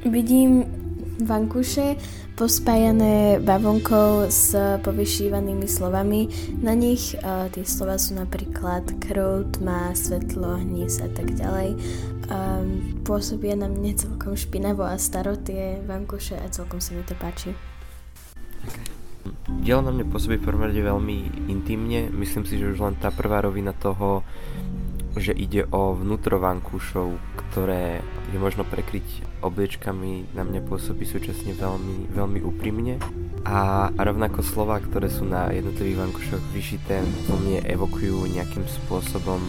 Vidím vankuše pospájané bavonkou s povyšívanými slovami. Na nich uh, tie slova sú napríklad krv, tma, svetlo, hnis a tak ďalej. Um, pôsobia na mne celkom špinavo a staro tie vankuše a celkom sa mi to páči. Dielo na mne pôsobí v prvom rade veľmi intimne. Myslím si, že už len tá prvá rovina toho, že ide o vnútro vankúšov, ktoré je možno prekryť obliečkami, na mňa pôsobí súčasne veľmi, veľmi úprimne. A, rovnako slova, ktoré sú na jednotlivých vankušoch vyšité, vo mne evokujú nejakým spôsobom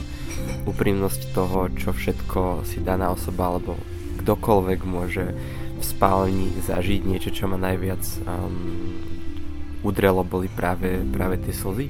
úprimnosť toho, čo všetko si daná osoba alebo kdokoľvek môže v spálni zažiť niečo, čo ma najviac um, udrelo, boli práve, práve tie slzy.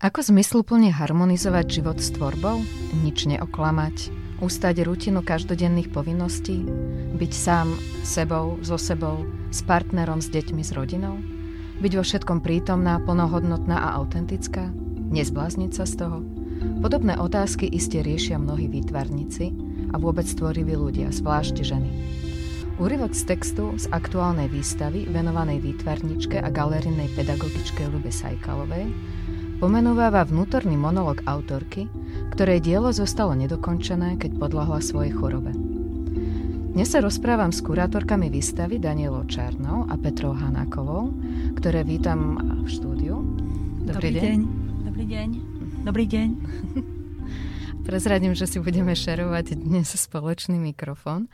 Ako zmysluplne harmonizovať život s tvorbou? Nič neoklamať, ustať rutinu každodenných povinností, byť sám sebou, so sebou, s partnerom, s deťmi, s rodinou? Byť vo všetkom prítomná, plnohodnotná a autentická? Nezblázniť sa z toho? Podobné otázky iste riešia mnohí výtvarníci a vôbec tvoriví ľudia, zvlášť ženy. Úryvok z textu z aktuálnej výstavy venovanej výtvarničke a galerijnej pedagogičke Lube Sajkalovej pomenúváva vnútorný monolog autorky, ktoré dielo zostalo nedokončené, keď podľahla svojej chorobe. Dnes sa rozprávam s kurátorkami výstavy Danielou Čarnou a Petrou Hanákovou, ktoré vítam v štúdiu. Dobrý, Dobrý deň. deň. Dobrý deň. Dobrý deň. Prezradím, že si budeme šerovať dnes spoločný mikrofón,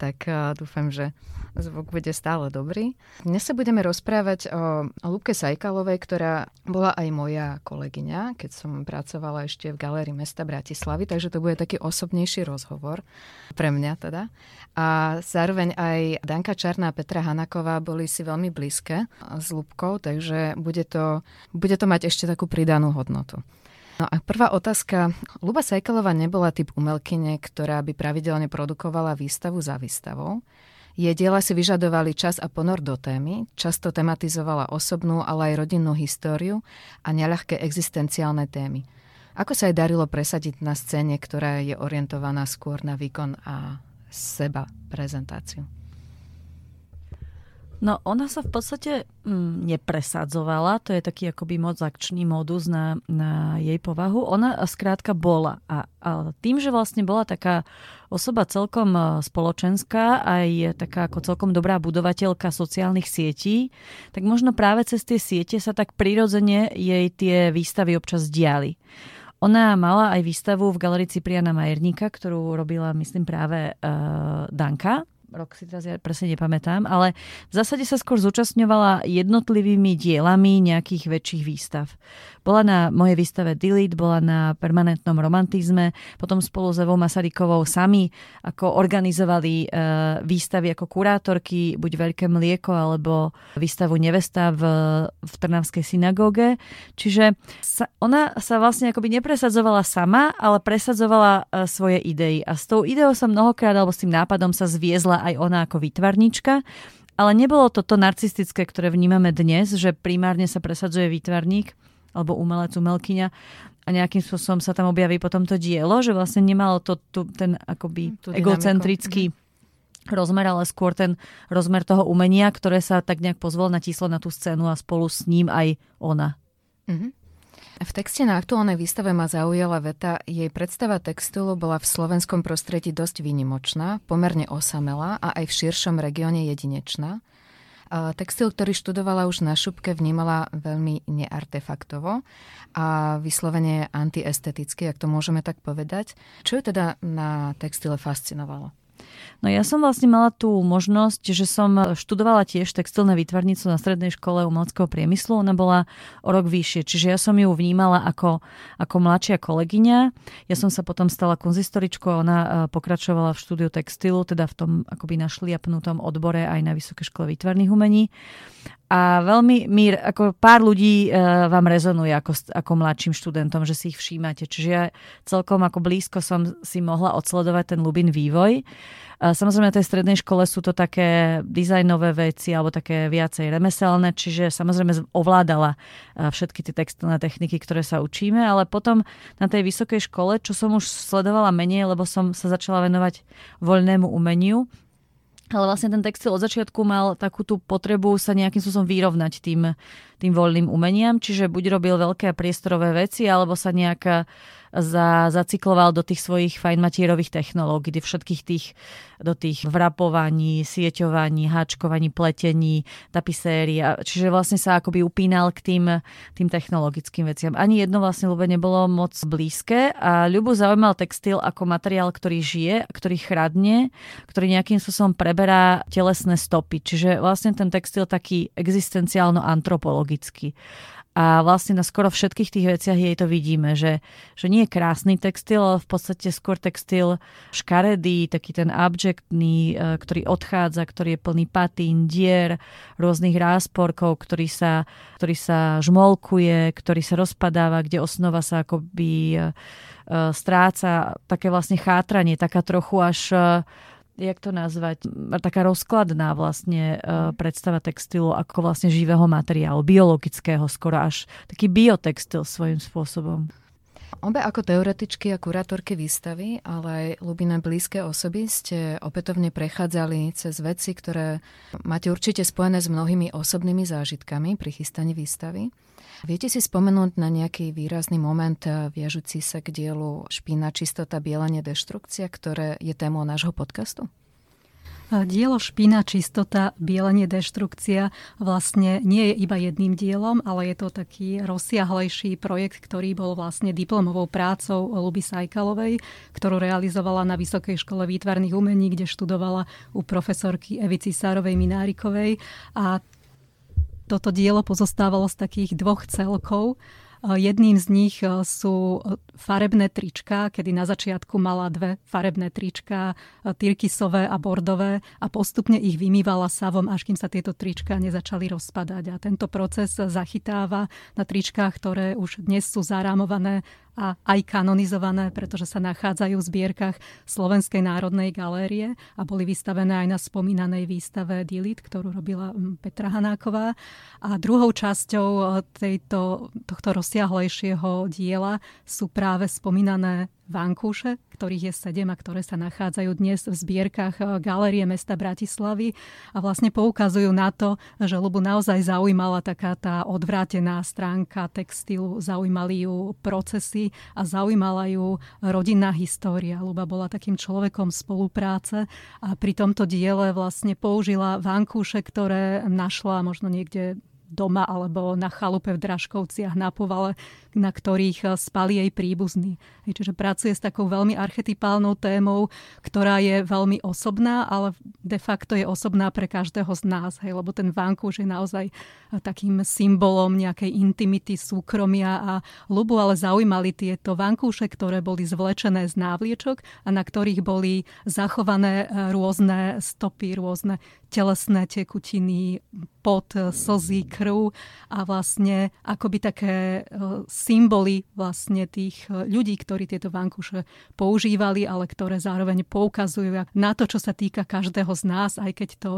tak dúfam, že zvuk bude stále dobrý. Dnes sa budeme rozprávať o Lúbke Sajkalovej, ktorá bola aj moja kolegyňa, keď som pracovala ešte v Galérii mesta Bratislavy, takže to bude taký osobnejší rozhovor pre mňa teda. A zároveň aj Danka Čarná a Petra Hanaková boli si veľmi blízke s Lúbkou, takže bude to, bude to mať ešte takú pridanú hodnotu. No a prvá otázka. Luba Sajkalová nebola typ umelkyne, ktorá by pravidelne produkovala výstavu za výstavou. Jej diela si vyžadovali čas a ponor do témy, často tematizovala osobnú, ale aj rodinnú históriu a neľahké existenciálne témy. Ako sa jej darilo presadiť na scéne, ktorá je orientovaná skôr na výkon a seba prezentáciu? No ona sa v podstate mm, nepresadzovala, to je taký akoby moc akčný modus na, na jej povahu. Ona skrátka bola a, a tým, že vlastne bola taká osoba celkom e, spoločenská aj taká ako celkom dobrá budovateľka sociálnych sietí, tak možno práve cez tie siete sa tak prirodzene jej tie výstavy občas diali. Ona mala aj výstavu v galerii Cipriana Majerníka, ktorú robila, myslím, práve uh, Danka rok si teraz ja presne nepamätám, ale v zásade sa skôr zúčastňovala jednotlivými dielami nejakých väčších výstav. Bola na mojej výstave Delete, bola na permanentnom romantizme, potom spolu s Evou Masarykovou sami ako organizovali e, výstavy ako kurátorky, buď Veľké mlieko, alebo výstavu Nevesta v, v Trnavskej synagóge. Čiže sa, ona sa vlastne akoby nepresadzovala sama, ale presadzovala e, svoje idei. A s tou ideou sa mnohokrát, alebo s tým nápadom sa zviezla aj ona ako výtvarnička. Ale nebolo to to narcistické, ktoré vnímame dnes, že primárne sa presadzuje výtvarník, alebo umelec, umelkyňa a nejakým spôsobom sa tam objaví potom to dielo, že vlastne nemalo to tu, ten akoby mm, egocentrický mm. rozmer, ale skôr ten rozmer toho umenia, ktoré sa tak nejak pozvol na číslo na tú scénu a spolu s ním aj ona. Mm-hmm. V texte na aktuálnej výstave ma zaujala veta, jej predstava textilu bola v slovenskom prostredí dosť výnimočná, pomerne osamelá a aj v širšom regióne jedinečná. Textil, ktorý študovala už na šupke, vnímala veľmi neartefaktovo a vyslovene antiesteticky, ak to môžeme tak povedať. Čo ju teda na textile fascinovalo? No ja som vlastne mala tú možnosť, že som študovala tiež textilné výtvarnicu na strednej škole umeleckého priemyslu. Ona bola o rok vyššie, čiže ja som ju vnímala ako, ako mladšia kolegyňa. Ja som sa potom stala konzistoričkou, ona e, pokračovala v štúdiu textilu, teda v tom akoby našliapnutom odbore aj na Vysokej škole výtvarných umení a veľmi mi, ako pár ľudí e, vám rezonuje ako, ako mladším študentom, že si ich všímate. Čiže ja celkom ako blízko som si mohla odsledovať ten Lubin vývoj. Samozrejme na tej strednej škole sú to také dizajnové veci alebo také viacej remeselné, čiže samozrejme ovládala všetky tie textilné techniky, ktoré sa učíme, ale potom na tej vysokej škole, čo som už sledovala menej, lebo som sa začala venovať voľnému umeniu, ale vlastne ten textil od začiatku mal takú tú potrebu sa nejakým spôsobom vyrovnať tým, tým voľným umeniam, čiže buď robil veľké priestorové veci, alebo sa nejaká za, zacykloval do tých svojich fajnmatierových technológií, do všetkých tých, do tých vrapovaní, sieťovaní, háčkovaní, pletení, tapisérii. Čiže vlastne sa akoby upínal k tým, tým technologickým veciam. Ani jedno vlastne ľube nebolo moc blízke a ľubu zaujímal textil ako materiál, ktorý žije, ktorý chradne, ktorý nejakým spôsobom preberá telesné stopy. Čiže vlastne ten textil taký existenciálno-antropologický. A vlastne na skoro všetkých tých veciach jej to vidíme, že, že nie je krásny textil, ale v podstate skôr textil škaredý, taký ten abjektný, e, ktorý odchádza, ktorý je plný patín, dier, rôznych rásporkov, ktorý sa, ktorý sa žmolkuje, ktorý sa rozpadáva, kde osnova sa akoby e, e, stráca, také vlastne chátranie, taká trochu až jak to nazvať, taká rozkladná vlastne uh, predstava textilu ako vlastne živého materiálu, biologického, skoro až taký biotextil svojím spôsobom. Obe ako teoretičky a kurátorky výstavy, ale aj ľubiné blízke osoby ste opätovne prechádzali cez veci, ktoré máte určite spojené s mnohými osobnými zážitkami pri chystaní výstavy. Viete si spomenúť na nejaký výrazný moment viažúci sa k dielu Špína, čistota, bielanie, deštrukcia, ktoré je témou nášho podcastu? Dielo Špina, čistota, bielenie, deštrukcia vlastne nie je iba jedným dielom, ale je to taký rozsiahlejší projekt, ktorý bol vlastne diplomovou prácou Luby Sajkalovej, ktorú realizovala na Vysokej škole výtvarných umení, kde študovala u profesorky Evici Sárovej Minárikovej. A toto dielo pozostávalo z takých dvoch celkov. Jedným z nich sú farebné trička, kedy na začiatku mala dve farebné trička, tyrkisové a bordové a postupne ich vymývala savom, až kým sa tieto trička nezačali rozpadať. A tento proces zachytáva na tričkách, ktoré už dnes sú zarámované a aj kanonizované, pretože sa nachádzajú v zbierkach Slovenskej národnej galérie a boli vystavené aj na spomínanej výstave Dilit, ktorú robila Petra Hanáková. A druhou časťou e, tejto, tohto rozsiahlejšieho diela sú práve spomínané vankúše, ktorých je sedem a ktoré sa nachádzajú dnes v zbierkach eh, Galérie mesta Bratislavy a vlastne poukazujú na to, že Lubu naozaj zaujímala taká tá odvrátená stránka textilu, zaujímali ju procesy a zaujímala ju rodinná história. Luba bola takým človekom spolupráce a pri tomto diele vlastne použila vankúše, ktoré našla možno niekde doma alebo na chalupe v Dražkovciach na povale, na ktorých eh, spali jej príbuzní. Čiže pracuje s takou veľmi archetypálnou témou, ktorá je veľmi osobná, ale de facto je osobná pre každého z nás, hej, lebo ten vankúš je naozaj eh, takým symbolom nejakej intimity, súkromia a ľubu, ale zaujímali tieto vankúše, ktoré boli zvlečené z návliečok a na ktorých boli zachované eh, rôzne stopy, rôzne telesné tekutiny, pot, slzy, krv a vlastne akoby také symboly vlastne tých e, ľudí, ktorí tieto vankúše používali, ale ktoré zároveň poukazujú na to, čo sa týka každého z nás, aj keď to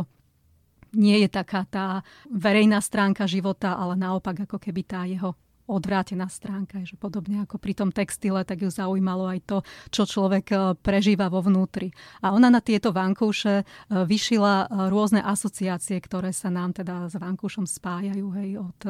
nie je taká tá verejná stránka života, ale naopak ako keby tá jeho odvrátená stránka, že podobne ako pri tom textile, tak ju zaujímalo aj to, čo človek e, prežíva vo vnútri. A ona na tieto vankúše e, vyšila e, rôzne asociácie, ktoré sa nám teda s vankúšom spájajú, hej, od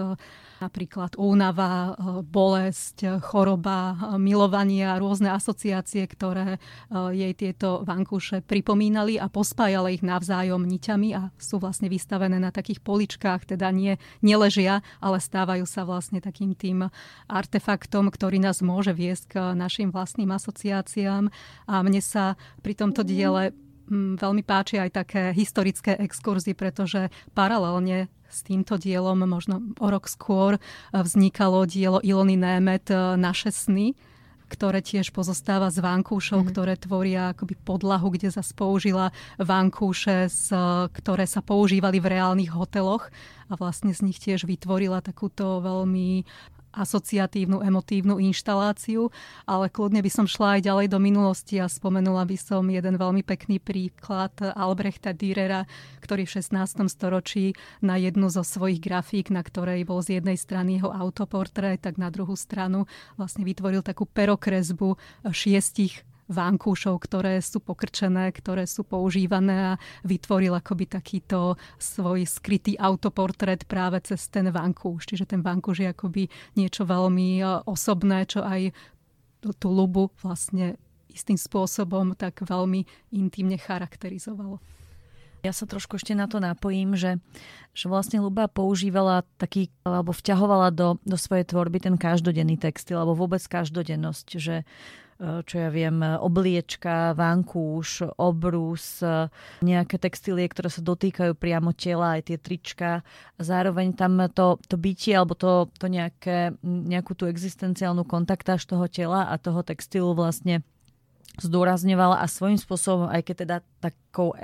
napríklad únava, bolesť, choroba, milovanie a rôzne asociácie, ktoré jej tieto vankúše pripomínali a pospájali ich navzájom niťami a sú vlastne vystavené na takých poličkách, teda nie, neležia, ale stávajú sa vlastne takým tým artefaktom, ktorý nás môže viesť k našim vlastným asociáciám. A mne sa pri tomto diele veľmi páči aj také historické exkurzy, pretože paralelne s týmto dielom, možno o rok skôr, vznikalo dielo Ilony Német Naše sny, ktoré tiež pozostáva z vankúšov, mm. ktoré tvoria akoby podlahu, kde sa použila vankúše, z, ktoré sa používali v reálnych hoteloch a vlastne z nich tiež vytvorila takúto veľmi asociatívnu, emotívnu inštaláciu, ale kľudne by som šla aj ďalej do minulosti a spomenula by som jeden veľmi pekný príklad Albrechta Dürera, ktorý v 16. storočí na jednu zo svojich grafík, na ktorej bol z jednej strany jeho autoportrét, tak na druhú stranu vlastne vytvoril takú perokresbu šiestich vankúšov, ktoré sú pokrčené, ktoré sú používané a vytvoril akoby takýto svoj skrytý autoportrét práve cez ten vankúš. Čiže ten vankúš je akoby niečo veľmi e, osobné, čo aj tú lubu vlastne istým spôsobom tak veľmi intimne charakterizovalo. Ja sa trošku ešte na to napojím, že, že vlastne Luba používala taký, alebo vťahovala do, do svojej tvorby ten každodenný textil, alebo vôbec každodennosť, že čo ja viem, obliečka, vankúš, obrus, e, nejaké textílie, ktoré sa dotýkajú priamo tela, aj tie trička. Zároveň tam to, to bytie alebo to, to nejaké, nejakú tú existenciálnu kontaktáž toho tela a toho textilu vlastne zdôrazňovala a svojím spôsobom, aj keď teda takou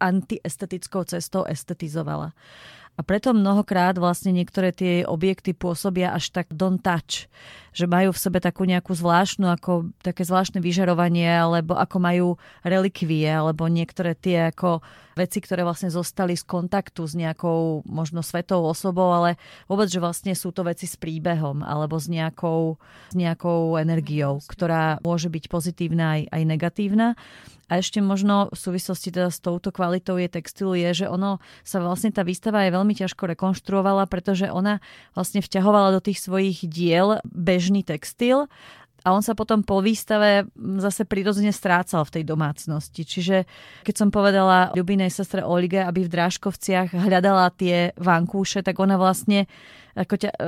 antiestetickou cestou estetizovala. A preto mnohokrát vlastne niektoré tie objekty pôsobia až tak don't touch že majú v sebe takú nejakú zvláštnu, ako také zvláštne vyžarovanie, alebo ako majú relikvie, alebo niektoré tie ako veci, ktoré vlastne zostali z kontaktu s nejakou možno svetou osobou, ale vôbec, že vlastne sú to veci s príbehom, alebo s nejakou, s nejakou energiou, ktorá môže byť pozitívna aj, aj negatívna. A ešte možno v súvislosti teda s touto kvalitou je textilu je, že ono sa vlastne tá výstava je veľmi ťažko rekonštruovala, pretože ona vlastne vťahovala do tých svojich diel bež bežný textil a on sa potom po výstave zase prirodzene strácal v tej domácnosti. Čiže keď som povedala ľubinej sestre Olge, aby v Drážkovciach hľadala tie vankúše, tak ona vlastne ako ťa, e,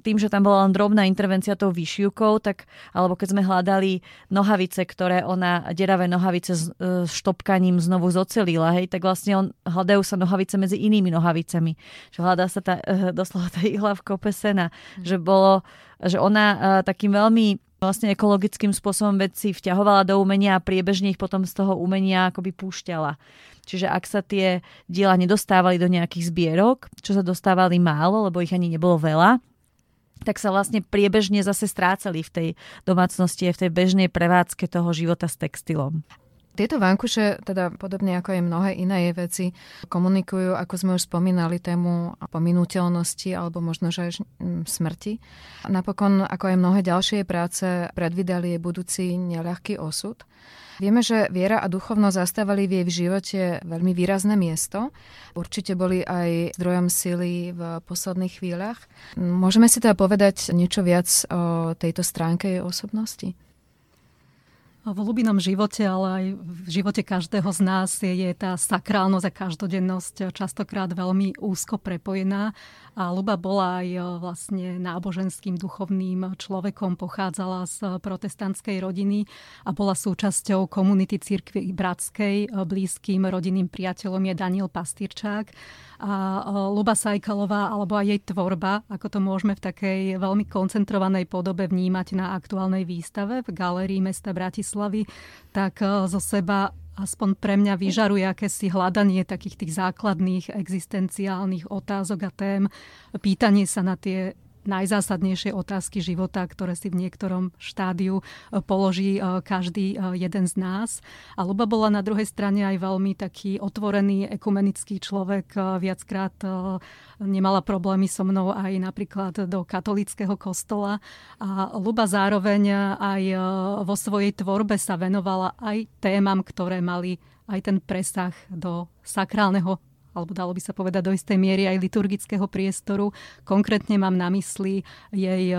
tým, že tam bola len drobná intervencia tou výšivkou, tak, alebo keď sme hľadali nohavice, ktoré ona, deravé nohavice s e, štopkaním znovu zocelila, hej, tak vlastne on, hľadajú sa nohavice medzi inými nohavicami. Že hľadá sa tá, e, doslova tá ihla v kope sena. Mm. Že bolo, že ona e, takým veľmi vlastne ekologickým spôsobom veci vťahovala do umenia a priebežne ich potom z toho umenia akoby púšťala. Čiže ak sa tie diela nedostávali do nejakých zbierok, čo sa dostávali málo, lebo ich ani nebolo veľa, tak sa vlastne priebežne zase strácali v tej domácnosti v tej bežnej prevádzke toho života s textilom. Tieto vankuše, teda podobne ako aj mnohé iné veci, komunikujú, ako sme už spomínali, tému pominuteľnosti alebo možno, že aj smrti. Napokon, ako aj mnohé ďalšie práce, predvydali jej budúci neľahký osud. Vieme, že viera a duchovnosť zastávali v jej živote veľmi výrazné miesto. Určite boli aj zdrojom sily v posledných chvíľach. Môžeme si teda povedať niečo viac o tejto stránke jej osobnosti? V ľubinom živote, ale aj v živote každého z nás je, tá sakrálnosť a každodennosť častokrát veľmi úzko prepojená. A Luba bola aj e, vlastne náboženským duchovným človekom, pochádzala z protestantskej rodiny a bola súčasťou komunity církvy bratskej. E, blízkym rodinným priateľom je Daniel Pastýrčák a Luba Sajkalová alebo aj jej tvorba, ako to môžeme v takej veľmi koncentrovanej podobe vnímať na aktuálnej výstave v Galérii mesta Bratislavy, tak zo seba aspoň pre mňa vyžaruje akési hľadanie takých tých základných existenciálnych otázok a tém, pýtanie sa na tie najzásadnejšie otázky života, ktoré si v niektorom štádiu e, položí e, každý e, jeden z nás. A Luba bola na druhej strane aj veľmi taký otvorený ekumenický človek. Viackrát nemala problémy so mnou aj napríklad do katolického kostola. A Luba zároveň aj vo svojej tvorbe sa venovala aj témam, ktoré mali aj ten presah do sakrálneho alebo dalo by sa povedať do istej miery aj liturgického priestoru. Konkrétne mám na mysli jej e,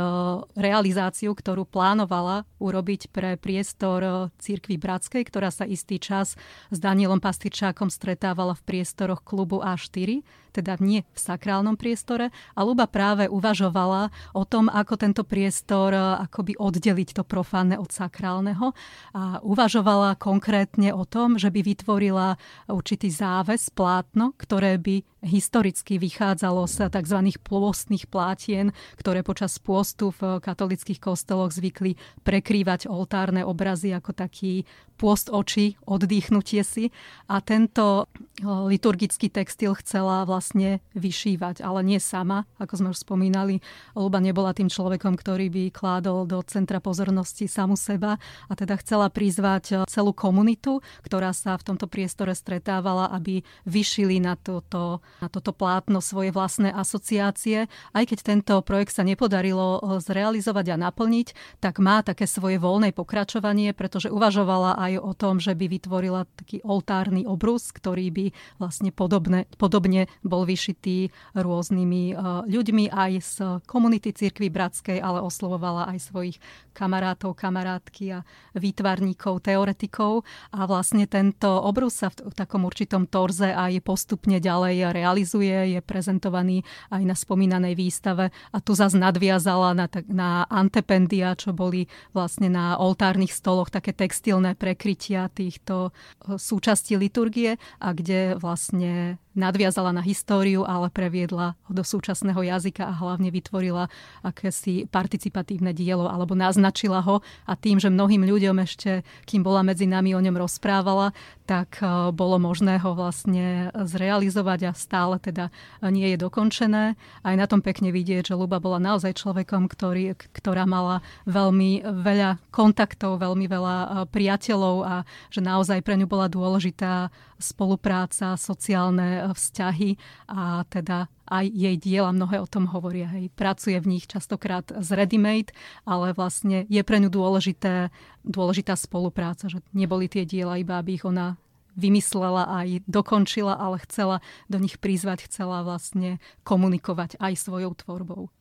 realizáciu, ktorú plánovala urobiť pre priestor e, Církvy Bratskej, ktorá sa istý čas s Danielom Pastyčákom stretávala v priestoroch klubu A4 teda nie v sakrálnom priestore. A Luba práve uvažovala o tom, ako tento priestor e, akoby oddeliť to profánne od sakrálneho. A uvažovala konkrétne o tom, že by vytvorila určitý záves, plátno, ktoré by historicky vychádzalo z tzv. pôstnych plátien, ktoré počas pôstu v katolických kostoloch zvykli prekrývať oltárne obrazy ako taký pôst očí, oddychnutie si. A tento liturgický textil chcela vlastne vyšívať, ale nie sama, ako sme už spomínali. Luba nebola tým človekom, ktorý by kládol do centra pozornosti samu seba a teda chcela prizvať celú komunitu, ktorá sa v tomto priestore stretávala, aby vyšili na toto, na toto plátno svoje vlastné asociácie. Aj keď tento projekt sa nepodarilo zrealizovať a naplniť, tak má také svoje voľné pokračovanie, pretože uvažovala aj o tom, že by vytvorila taký oltárny obrus, ktorý by vlastne podobne, podobne bol vyšitý rôznymi e, ľuďmi aj z komunity cirkvy bratskej, ale oslovovala aj svojich kamarátov, kamarátky a výtvarníkov, teoretikov. A vlastne tento obrus sa v takom určitom torze aj postupne ďalej realizuje, je prezentovaný aj na spomínanej výstave a tu zase nadviazala na, na antependia, čo boli vlastne na oltárnych stoloch také textilné pre prekrytia týchto eh, súčastí liturgie a kde vlastne nadviazala na históriu, ale previedla ho do súčasného jazyka a hlavne vytvorila akési participatívne dielo alebo naznačila ho a tým, že mnohým ľuďom ešte, kým bola medzi nami o ňom rozprávala, tak eh, bolo možné ho vlastne zrealizovať a stále teda nie je dokončené. Aj na tom pekne vidieť, že Luba bola naozaj človekom, ktorý, ktorá mala veľmi veľa kontaktov, veľmi veľa eh, priateľov a že naozaj pre ňu bola dôležitá spolupráca, sociálne vzťahy a teda aj jej diela mnohé o tom hovoria. Hej. Pracuje v nich častokrát z ready-made, ale vlastne je pre ňu dôležité, dôležitá spolupráca, že neboli tie diela iba, aby ich ona vymyslela aj dokončila, ale chcela do nich prizvať, chcela vlastne komunikovať aj svojou tvorbou.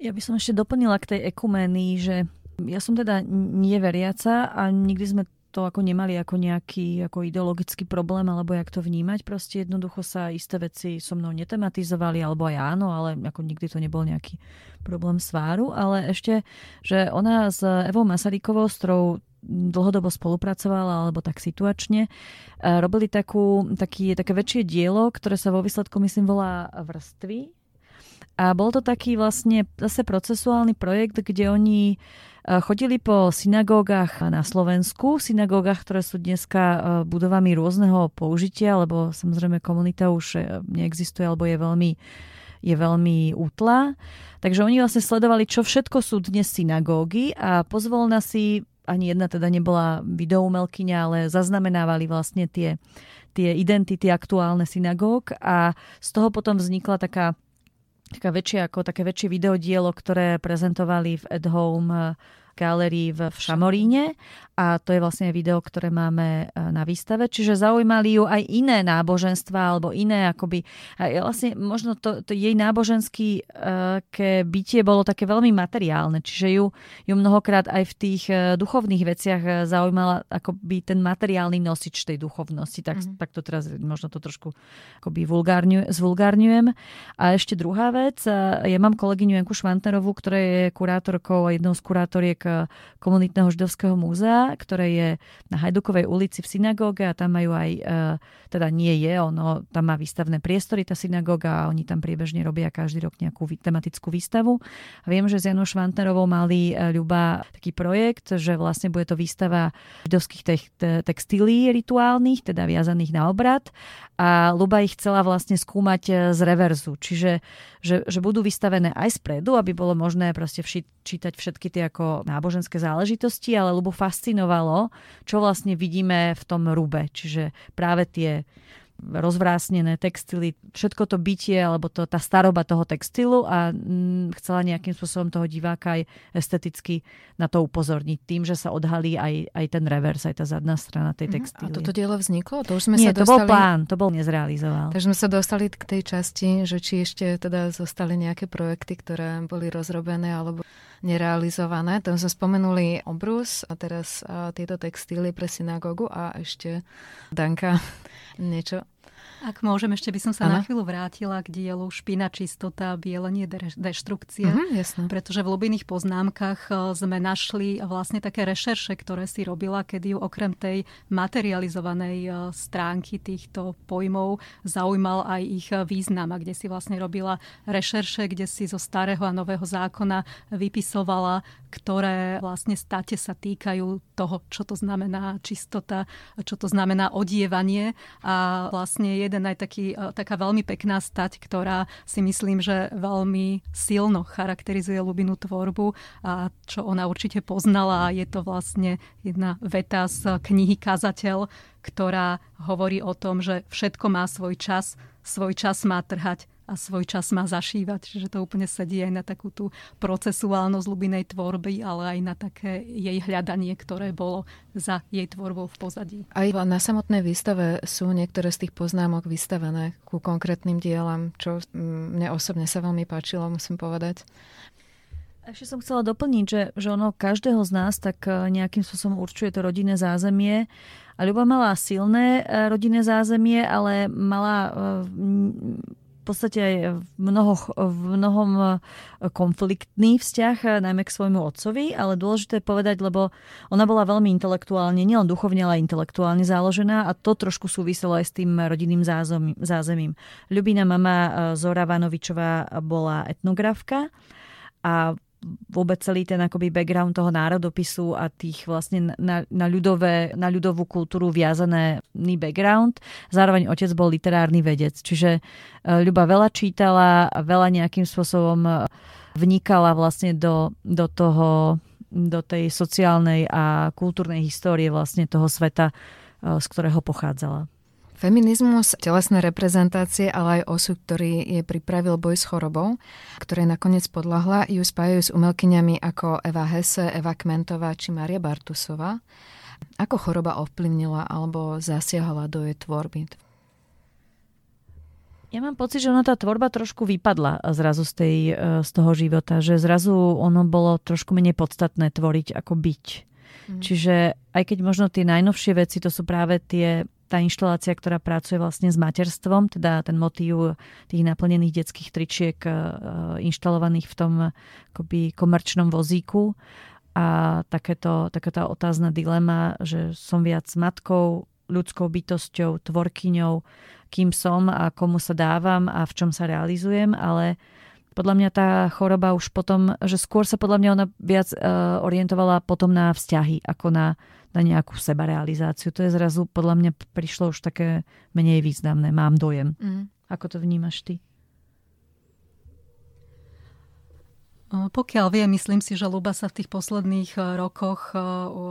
Ja by som ešte doplnila k tej ekuménii, že ja som teda neveriaca a nikdy sme to ako nemali ako nejaký ako ideologický problém, alebo jak to vnímať. Proste jednoducho sa isté veci so mnou netematizovali, alebo aj áno, ale ako nikdy to nebol nejaký problém sváru. Ale ešte, že ona s Evou Masarykovou, s ktorou dlhodobo spolupracovala, alebo tak situačne, e, robili takú, taký, také väčšie dielo, ktoré sa vo výsledku, myslím, volá Vrstvy. A bol to taký vlastne zase procesuálny projekt, kde oni chodili po synagógach na Slovensku, synagógach, ktoré sú dneska e, budovami rôzneho použitia, lebo samozrejme komunita už e, neexistuje, alebo je veľmi je veľmi útla. Takže oni vlastne sledovali, čo všetko sú dnes synagógy a pozvolna si, ani jedna teda nebola videoumelkyňa, ale zaznamenávali vlastne tie, tie identity aktuálne synagóg a z toho potom vznikla taká taká väčšia, ako také väčšie videodielo, ktoré prezentovali v At Home galerii v, Šamoríne a to je vlastne video, ktoré máme e, na výstave. Čiže zaujímali ju aj iné náboženstva alebo iné akoby... Vlastne možno to, to jej náboženské uh, bytie bolo také veľmi materiálne, čiže ju, ju mnohokrát aj v tých uh, duchovných veciach zaujímala akoby ten materiálny nosič tej duchovnosti. Tak, mm-hmm. tak to teraz možno to trošku akoby vulgárňu, zvulgárňujem. A ešte druhá vec. Ja mám kolegyňu Janku Švantnerovú, ktorá je kurátorkou a jednou z kurátoriek komunitného židovského múzea ktoré je na Hajdukovej ulici v synagóge a tam majú aj, e, teda nie je, ono tam má výstavné priestory, tá synagóga a oni tam priebežne robia každý rok nejakú tematickú výstavu. A viem, že s Janou Švantnerovou mali e, ľuba taký projekt, že vlastne bude to výstava židovských textílií rituálnych, teda viazaných na obrad a Luba ich chcela vlastne skúmať e, z reverzu, čiže že, že budú vystavené aj spredu, aby bolo možné proste vši, čítať všetky tie ako náboženské záležitosti, ale Lubu fascinovalo, čo vlastne vidíme v tom rube, čiže práve tie rozvrásnené textily, všetko to bytie alebo to, tá staroba toho textilu a mm, chcela nejakým spôsobom toho diváka aj esteticky na to upozorniť tým, že sa odhalí aj, aj ten revers, aj tá zadná strana tej textily. Mhm. A toto dielo vzniklo? To už sme Nie, sa dostali... to bol plán, to bol nezrealizoval. Takže sme sa dostali k tej časti, že či ešte teda zostali nejaké projekty, ktoré boli rozrobené alebo nerealizované. Tam sme spomenuli obrus a teraz a tieto textíly pre synagógu a ešte Danka niečo Ak môžem, ešte by som sa ano. na chvíľu vrátila k dielu Špina, čistota, bielenie, deštrukcia. Uh-huh, jasné. Pretože v Lubiných poznámkach e, sme našli vlastne také rešerše, ktoré si robila, kedy ju okrem tej materializovanej e, stránky týchto pojmov zaujímal aj ich význam a kde si vlastne robila rešerše, kde si zo starého a nového zákona vypisovala, ktoré vlastne state sa týkajú toho, čo to znamená čistota, čo to znamená odievanie a vlastne jeden aj taký, e, taká veľmi pekná stať, ktorá si myslím, že veľmi silno charakterizuje Lubinu tvorbu a čo ona určite poznala. Je to vlastne jedna veta z knihy Kazateľ, ktorá hovorí o tom, že všetko má svoj čas, svoj čas má trhať a svoj čas má zašívať. Čiže to úplne sedí aj na takú tú procesuálnosť Lubinej tvorby, ale aj na také jej hľadanie, ktoré bolo za jej tvorbou v pozadí. Aj na samotnej výstave sú niektoré z tých poznámok vystavené ku konkrétnym dielam, čo mne osobne sa veľmi páčilo, musím povedať. Ešte som chcela doplniť, že, že ono každého z nás tak e, nejakým spôsobom určuje to rodinné zázemie. A Ľuba mala silné e, rodinné zázemie, ale mala e, podstate aj v, mnoho, v mnohom e, konfliktný vzťah, e, najmä k svojmu otcovi, ale dôležité povedať, lebo ona bola veľmi intelektuálne, nielen duchovne, ale intelektuálne záložená a to trošku súviselo aj s tým rodinným zázemím. Ľubina mama e, Zora Vanovičová bola etnografka a vôbec celý ten akoby background toho národopisu a tých vlastne na, na, ľudové, na ľudovú kultúru viazaný background. Zároveň otec bol literárny vedec, čiže e, Ľuba veľa čítala a veľa nejakým spôsobom e, vnikala vlastne do, do toho do tej sociálnej a kultúrnej histórie vlastne toho sveta, e, z ktorého pochádzala. Feminizmus, telesné reprezentácie, ale aj osud, ktorý je pripravil boj s chorobou, ktoré nakoniec podľahla, ju spájajú s umelkyňami ako Eva Hesse, Eva Kmentová či Maria Bartusová. Ako choroba ovplyvnila alebo zasiahala do jej tvorby? Ja mám pocit, že ona tá tvorba trošku vypadla zrazu z, tej, e, z toho života, že zrazu ono bolo trošku menej podstatné tvoriť ako byť. Mm. Čiže aj keď možno tie najnovšie veci, to sú práve tie tá inštalácia, ktorá pracuje vlastne s materstvom, teda ten motív tých naplnených detských tričiek e, inštalovaných v tom akoby komerčnom vozíku. A takéto, takáto otázna dilema, že som viac matkou, ľudskou bytosťou, tvorkyňou, kým som a komu sa dávam a v čom sa realizujem, ale podľa mňa tá choroba už potom, že skôr sa podľa mňa ona viac uh, orientovala potom na vzťahy ako na na nejakú sebarealizáciu. To je zrazu, podľa mňa prišlo už také menej významné, mám dojem. Mm. Ako to vnímaš ty? Pokiaľ viem, myslím si, že Luba sa v tých posledných e, rokoch e,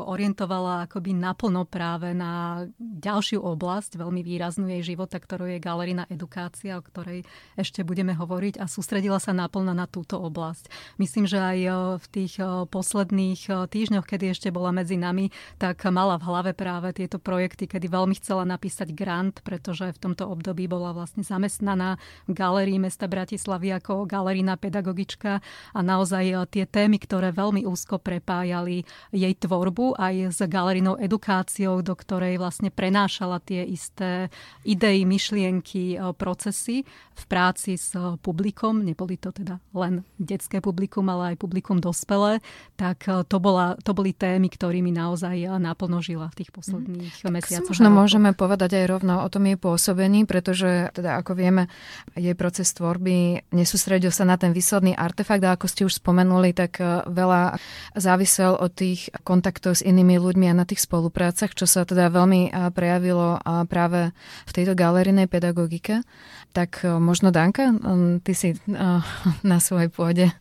orientovala akoby naplno práve na ďalšiu oblasť, veľmi výraznú jej života, ktorou je galerina edukácia, o ktorej ešte budeme hovoriť a sústredila sa naplno na túto oblasť. Myslím, že aj v tých posledných týždňoch, kedy ešte bola medzi nami, tak mala v hlave práve tieto projekty, kedy veľmi chcela napísať grant, pretože v tomto období bola vlastne zamestnaná v galerii mesta Bratislavy ako galerína pedagogička a naozaj eh, tie témy, ktoré veľmi úzko prepájali jej tvorbu aj s galerinou edukáciou, do ktorej vlastne prenášala tie isté idei, myšlienky, eh, procesy v práci s eh, publikom. Neboli to teda len detské publikum, ale aj publikum dospelé. Tak to, bola, to boli témy, ktorými naozaj naplno žila v tých mhm. posledných mm. mesiacoch. Možno môžeme povedať aj rovno o tom jej pôsobení, pretože teda ako vieme, jej proces tvorby nesústredil sa na ten výsledný artefakt, a ako ste už spomenuli, tak e, veľa závisel od tých kontaktov s inými ľuďmi a na tých spoluprácach, čo sa teda veľmi e, prejavilo práve v tejto galerinej pedagogike. Tak e, možno Danka, ty si na svojej pôde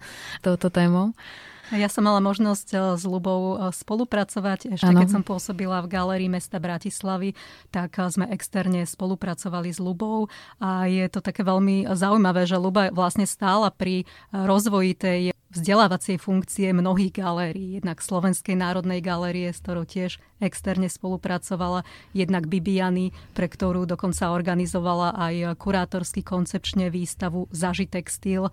touto témou. Ja som mala možnosť eh, s Lubou eh, spolupracovať. Ešte ano. keď som pôsobila v galérii mesta Bratislavy, tak eh, sme externe spolupracovali s Lubou a je to také veľmi zaujímavé, že Luba vlastne stála pri rozvoji tej vzdelávacej funkcie mnohých galérií. Jednak Slovenskej národnej galérie, s ktorou tiež externe spolupracovala, jednak Bibiany, pre ktorú dokonca organizovala aj kurátorsky koncepčne výstavu Zaži textil,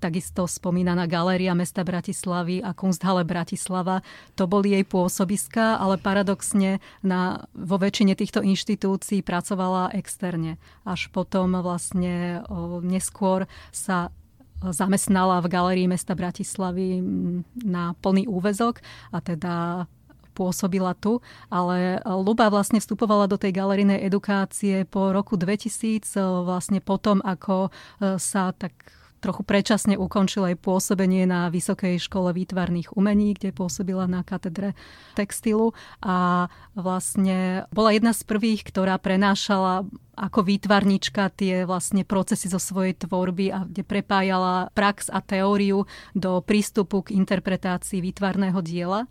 takisto spomínaná galéria mesta Bratislavy a Kunsthalle Bratislava. To boli jej pôsobiska, ale paradoxne na, vo väčšine týchto inštitúcií pracovala externe. Až potom vlastne o, neskôr sa zamestnala v Galerii mesta Bratislavy na plný úvezok a teda pôsobila tu, ale Luba vlastne vstupovala do tej galerijnej edukácie po roku 2000, vlastne potom, ako e, sa tak trochu predčasne ukončil aj pôsobenie na Vysokej škole výtvarných umení, kde pôsobila na katedre textilu. A vlastne bola jedna z prvých, ktorá prenášala ako výtvarnička tie vlastne procesy zo svojej tvorby a kde prepájala prax a teóriu do prístupu k interpretácii výtvarného diela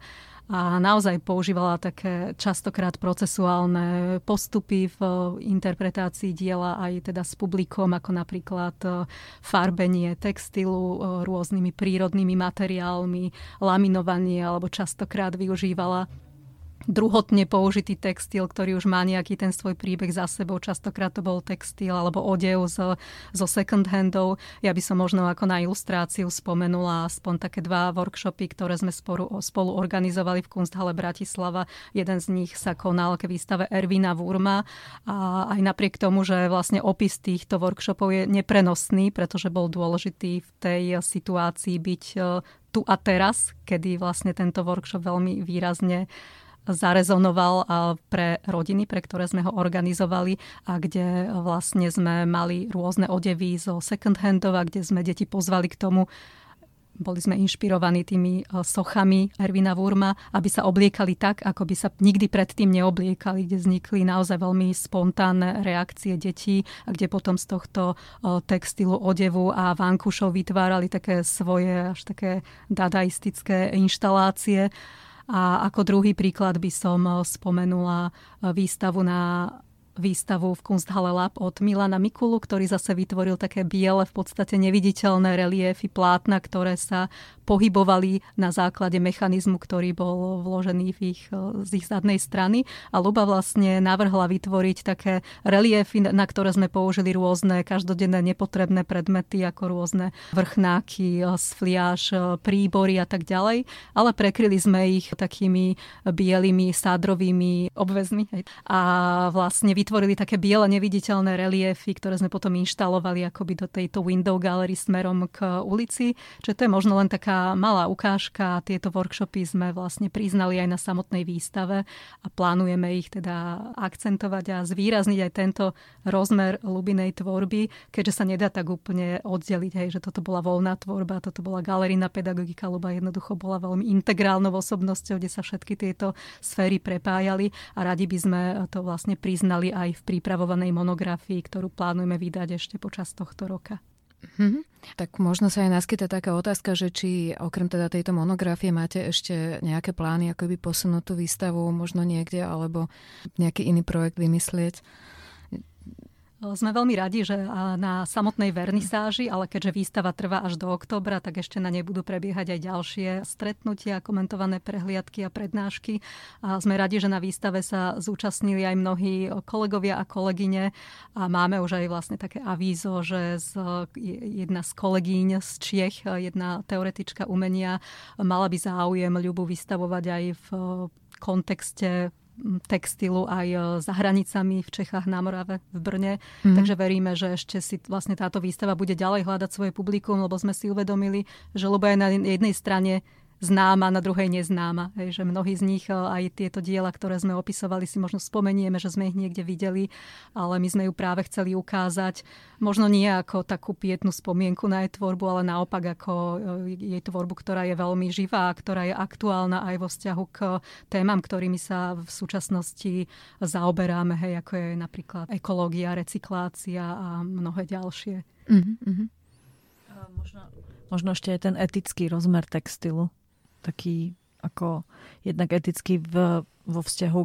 a naozaj používala také častokrát procesuálne postupy v interpretácii diela aj teda s publikom, ako napríklad e, farbenie textilu e, rôznymi prírodnými materiálmi, laminovanie alebo častokrát využívala druhotne použitý textil, ktorý už má nejaký ten svoj príbeh za sebou. Častokrát to bol textil alebo odev zo, zo second handov. Ja by som možno ako na ilustráciu spomenula aspoň také dva workshopy, ktoré sme spolu, spolu organizovali v Kunsthalle Bratislava. Jeden z nich sa konal ke výstave Ervina Wurma a aj napriek tomu, že vlastne opis týchto workshopov je neprenosný, pretože bol dôležitý v tej situácii byť e, tu a teraz, kedy vlastne tento workshop veľmi výrazne zarezonoval pre rodiny, pre ktoré sme ho organizovali a kde vlastne sme mali rôzne odevy zo second handov a kde sme deti pozvali k tomu, boli sme inšpirovaní tými e, sochami Ervina Wurma, aby sa obliekali tak, ako by sa nikdy predtým neobliekali, kde vznikli naozaj veľmi spontánne reakcie detí a kde potom z tohto e, textilu, odevu a vankušov vytvárali také svoje až také dadaistické inštalácie. A ako druhý príklad by som eh, spomenula eh, výstavu na výstavu v Kunsthalle Lab od Milana Mikulu, ktorý zase vytvoril také biele, v podstate neviditeľné reliefy plátna, ktoré sa pohybovali na základe mechanizmu, ktorý bol vložený v ich, z ich zadnej strany. A Luba vlastne navrhla vytvoriť také reliefy, na ktoré sme použili rôzne každodenné nepotrebné predmety, ako rôzne vrchnáky, sfliaž, príbory a tak ďalej. Ale prekryli sme ich takými bielými sádrovými obvezmi. A vlastne vytvorili také biele neviditeľné reliefy, ktoré sme potom inštalovali akoby do tejto window gallery smerom k ulici. Čiže to je možno len taká malá ukážka. Tieto workshopy sme vlastne priznali aj na samotnej výstave a plánujeme ich teda akcentovať a zvýrazniť aj tento rozmer Lubinej tvorby, keďže sa nedá tak úplne oddeliť, hej, že toto bola voľná tvorba, toto bola galerijná pedagogika, Luba jednoducho bola veľmi integrálnou osobnosťou, kde sa všetky tieto sféry prepájali a radi by sme to vlastne priznali aj v pripravovanej monografii, ktorú plánujeme vydať ešte počas tohto roka. Mm-hmm. Tak možno sa aj naskyta taká otázka, že či okrem teda tejto monografie máte ešte nejaké plány, ako by posunúť tú výstavu možno niekde, alebo nejaký iný projekt vymyslieť. Sme veľmi radi, že na samotnej vernisáži, ale keďže výstava trvá až do oktobra, tak ešte na nej budú prebiehať aj ďalšie stretnutia, komentované prehliadky a prednášky. A sme radi, že na výstave sa zúčastnili aj mnohí kolegovia a kolegyne a máme už aj vlastne také avízo, že z, jedna z kolegyň z Čiech, jedna teoretička umenia, mala by záujem ľubu vystavovať aj v kontexte textilu aj e, za hranicami v Čechách, na Morave, v Brne. Mm. Takže veríme, že ešte si vlastne táto výstava bude ďalej hľadať svoje publikum, lebo sme si uvedomili, že lebo je na jednej strane známa, na druhej neznáma. Hej, že mnohí z nich, e, aj tieto diela, ktoré sme opisovali, si možno spomenieme, že sme ich niekde videli, ale my sme ju práve chceli ukázať, možno nie ako takú pietnú spomienku na jej tvorbu, ale naopak ako e, jej tvorbu, ktorá je veľmi živá, ktorá je aktuálna aj vo vzťahu k témam, ktorými sa v súčasnosti zaoberáme, hej, ako je napríklad ekológia, recyklácia a mnohé ďalšie. Mm-hmm. Možno, možno ešte aj ten etický rozmer textilu taký ako jednak etický v, vo vzťahu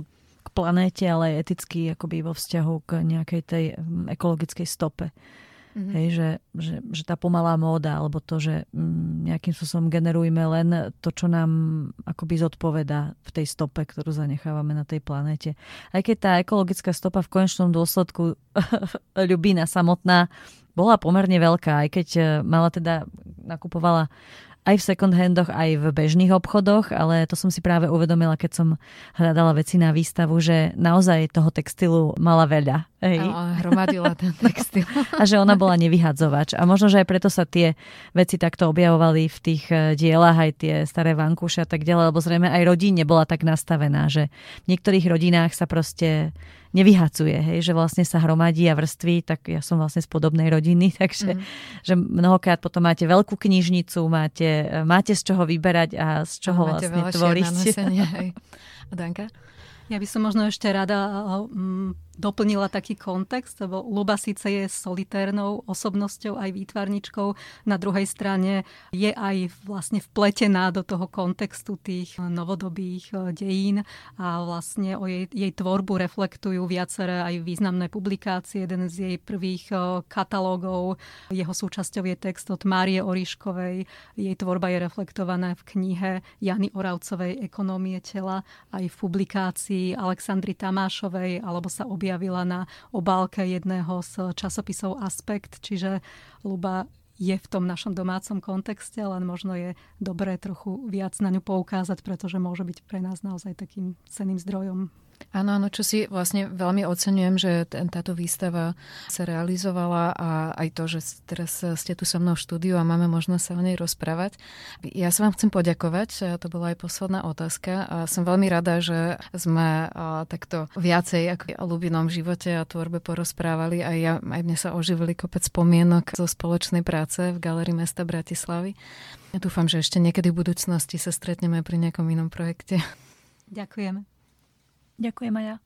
k planéte, ale aj etický akoby vo vzťahu k nejakej tej mm, ekologickej stope. Mm-hmm. Hej, že, že, že tá pomalá móda, alebo to, že mm, nejakým spôsobom generujeme len to, čo nám akoby zodpoveda v tej stope, ktorú zanechávame na tej planete. Aj keď tá ekologická stopa v konečnom dôsledku ľubína samotná bola pomerne veľká, aj keď e, mala teda, nakupovala aj v second handoch, aj v bežných obchodoch, ale to som si práve uvedomila, keď som hľadala veci na výstavu, že naozaj toho textilu mala veľa. Hej. hromadila ten textil. a že ona bola nevyhadzovač. A možno, že aj preto sa tie veci takto objavovali v tých eh, dielach, aj tie staré vankúše a tak ďalej, lebo zrejme aj rodine bola tak nastavená, že v niektorých rodinách sa proste nevyhacuje, hej, že vlastne sa hromadí a vrství, tak ja som vlastne z podobnej rodiny, takže mm. že mnohokrát potom máte veľkú knižnicu, máte, máte z čoho vyberať a z čoho a vlastne tvoriť. A Danka? Ja by som možno ešte rada doplnila taký kontext, lebo Luba síce je solitérnou osobnosťou, aj výtvarničkou, na druhej strane je aj vlastne vpletená do toho kontextu tých novodobých e, dejín a vlastne o jej, jej tvorbu reflektujú viaceré aj významné publikácie. Jeden z jej prvých e, katalógov, jeho súčasťou je text od Márie Oriškovej. Jej tvorba je reflektovaná v knihe Jany Oravcovej Ekonómie tela, aj v publikácii Aleksandry Tamášovej, alebo sa objaví objavila na obálke jedného z časopisov Aspekt, čiže Luba je v tom našom domácom kontexte, len možno je dobré trochu viac na ňu poukázať, pretože môže byť pre nás naozaj takým ceným zdrojom Áno, áno, čo si vlastne veľmi oceňujem, že táto výstava sa realizovala a aj to, že teraz ste tu so mnou v štúdiu a máme možnosť sa o nej rozprávať. Ja sa vám chcem poďakovať, to bola aj posledná otázka som veľmi rada, že sme takto viacej ako o ľubinom živote a tvorbe porozprávali a ja, aj mne sa oživili kopec spomienok zo spoločnej práce v Galerii mesta Bratislavy. Ja dúfam, že ešte niekedy v budúcnosti sa stretneme pri nejakom inom projekte. Ďakujeme. Ďakujem aj ja.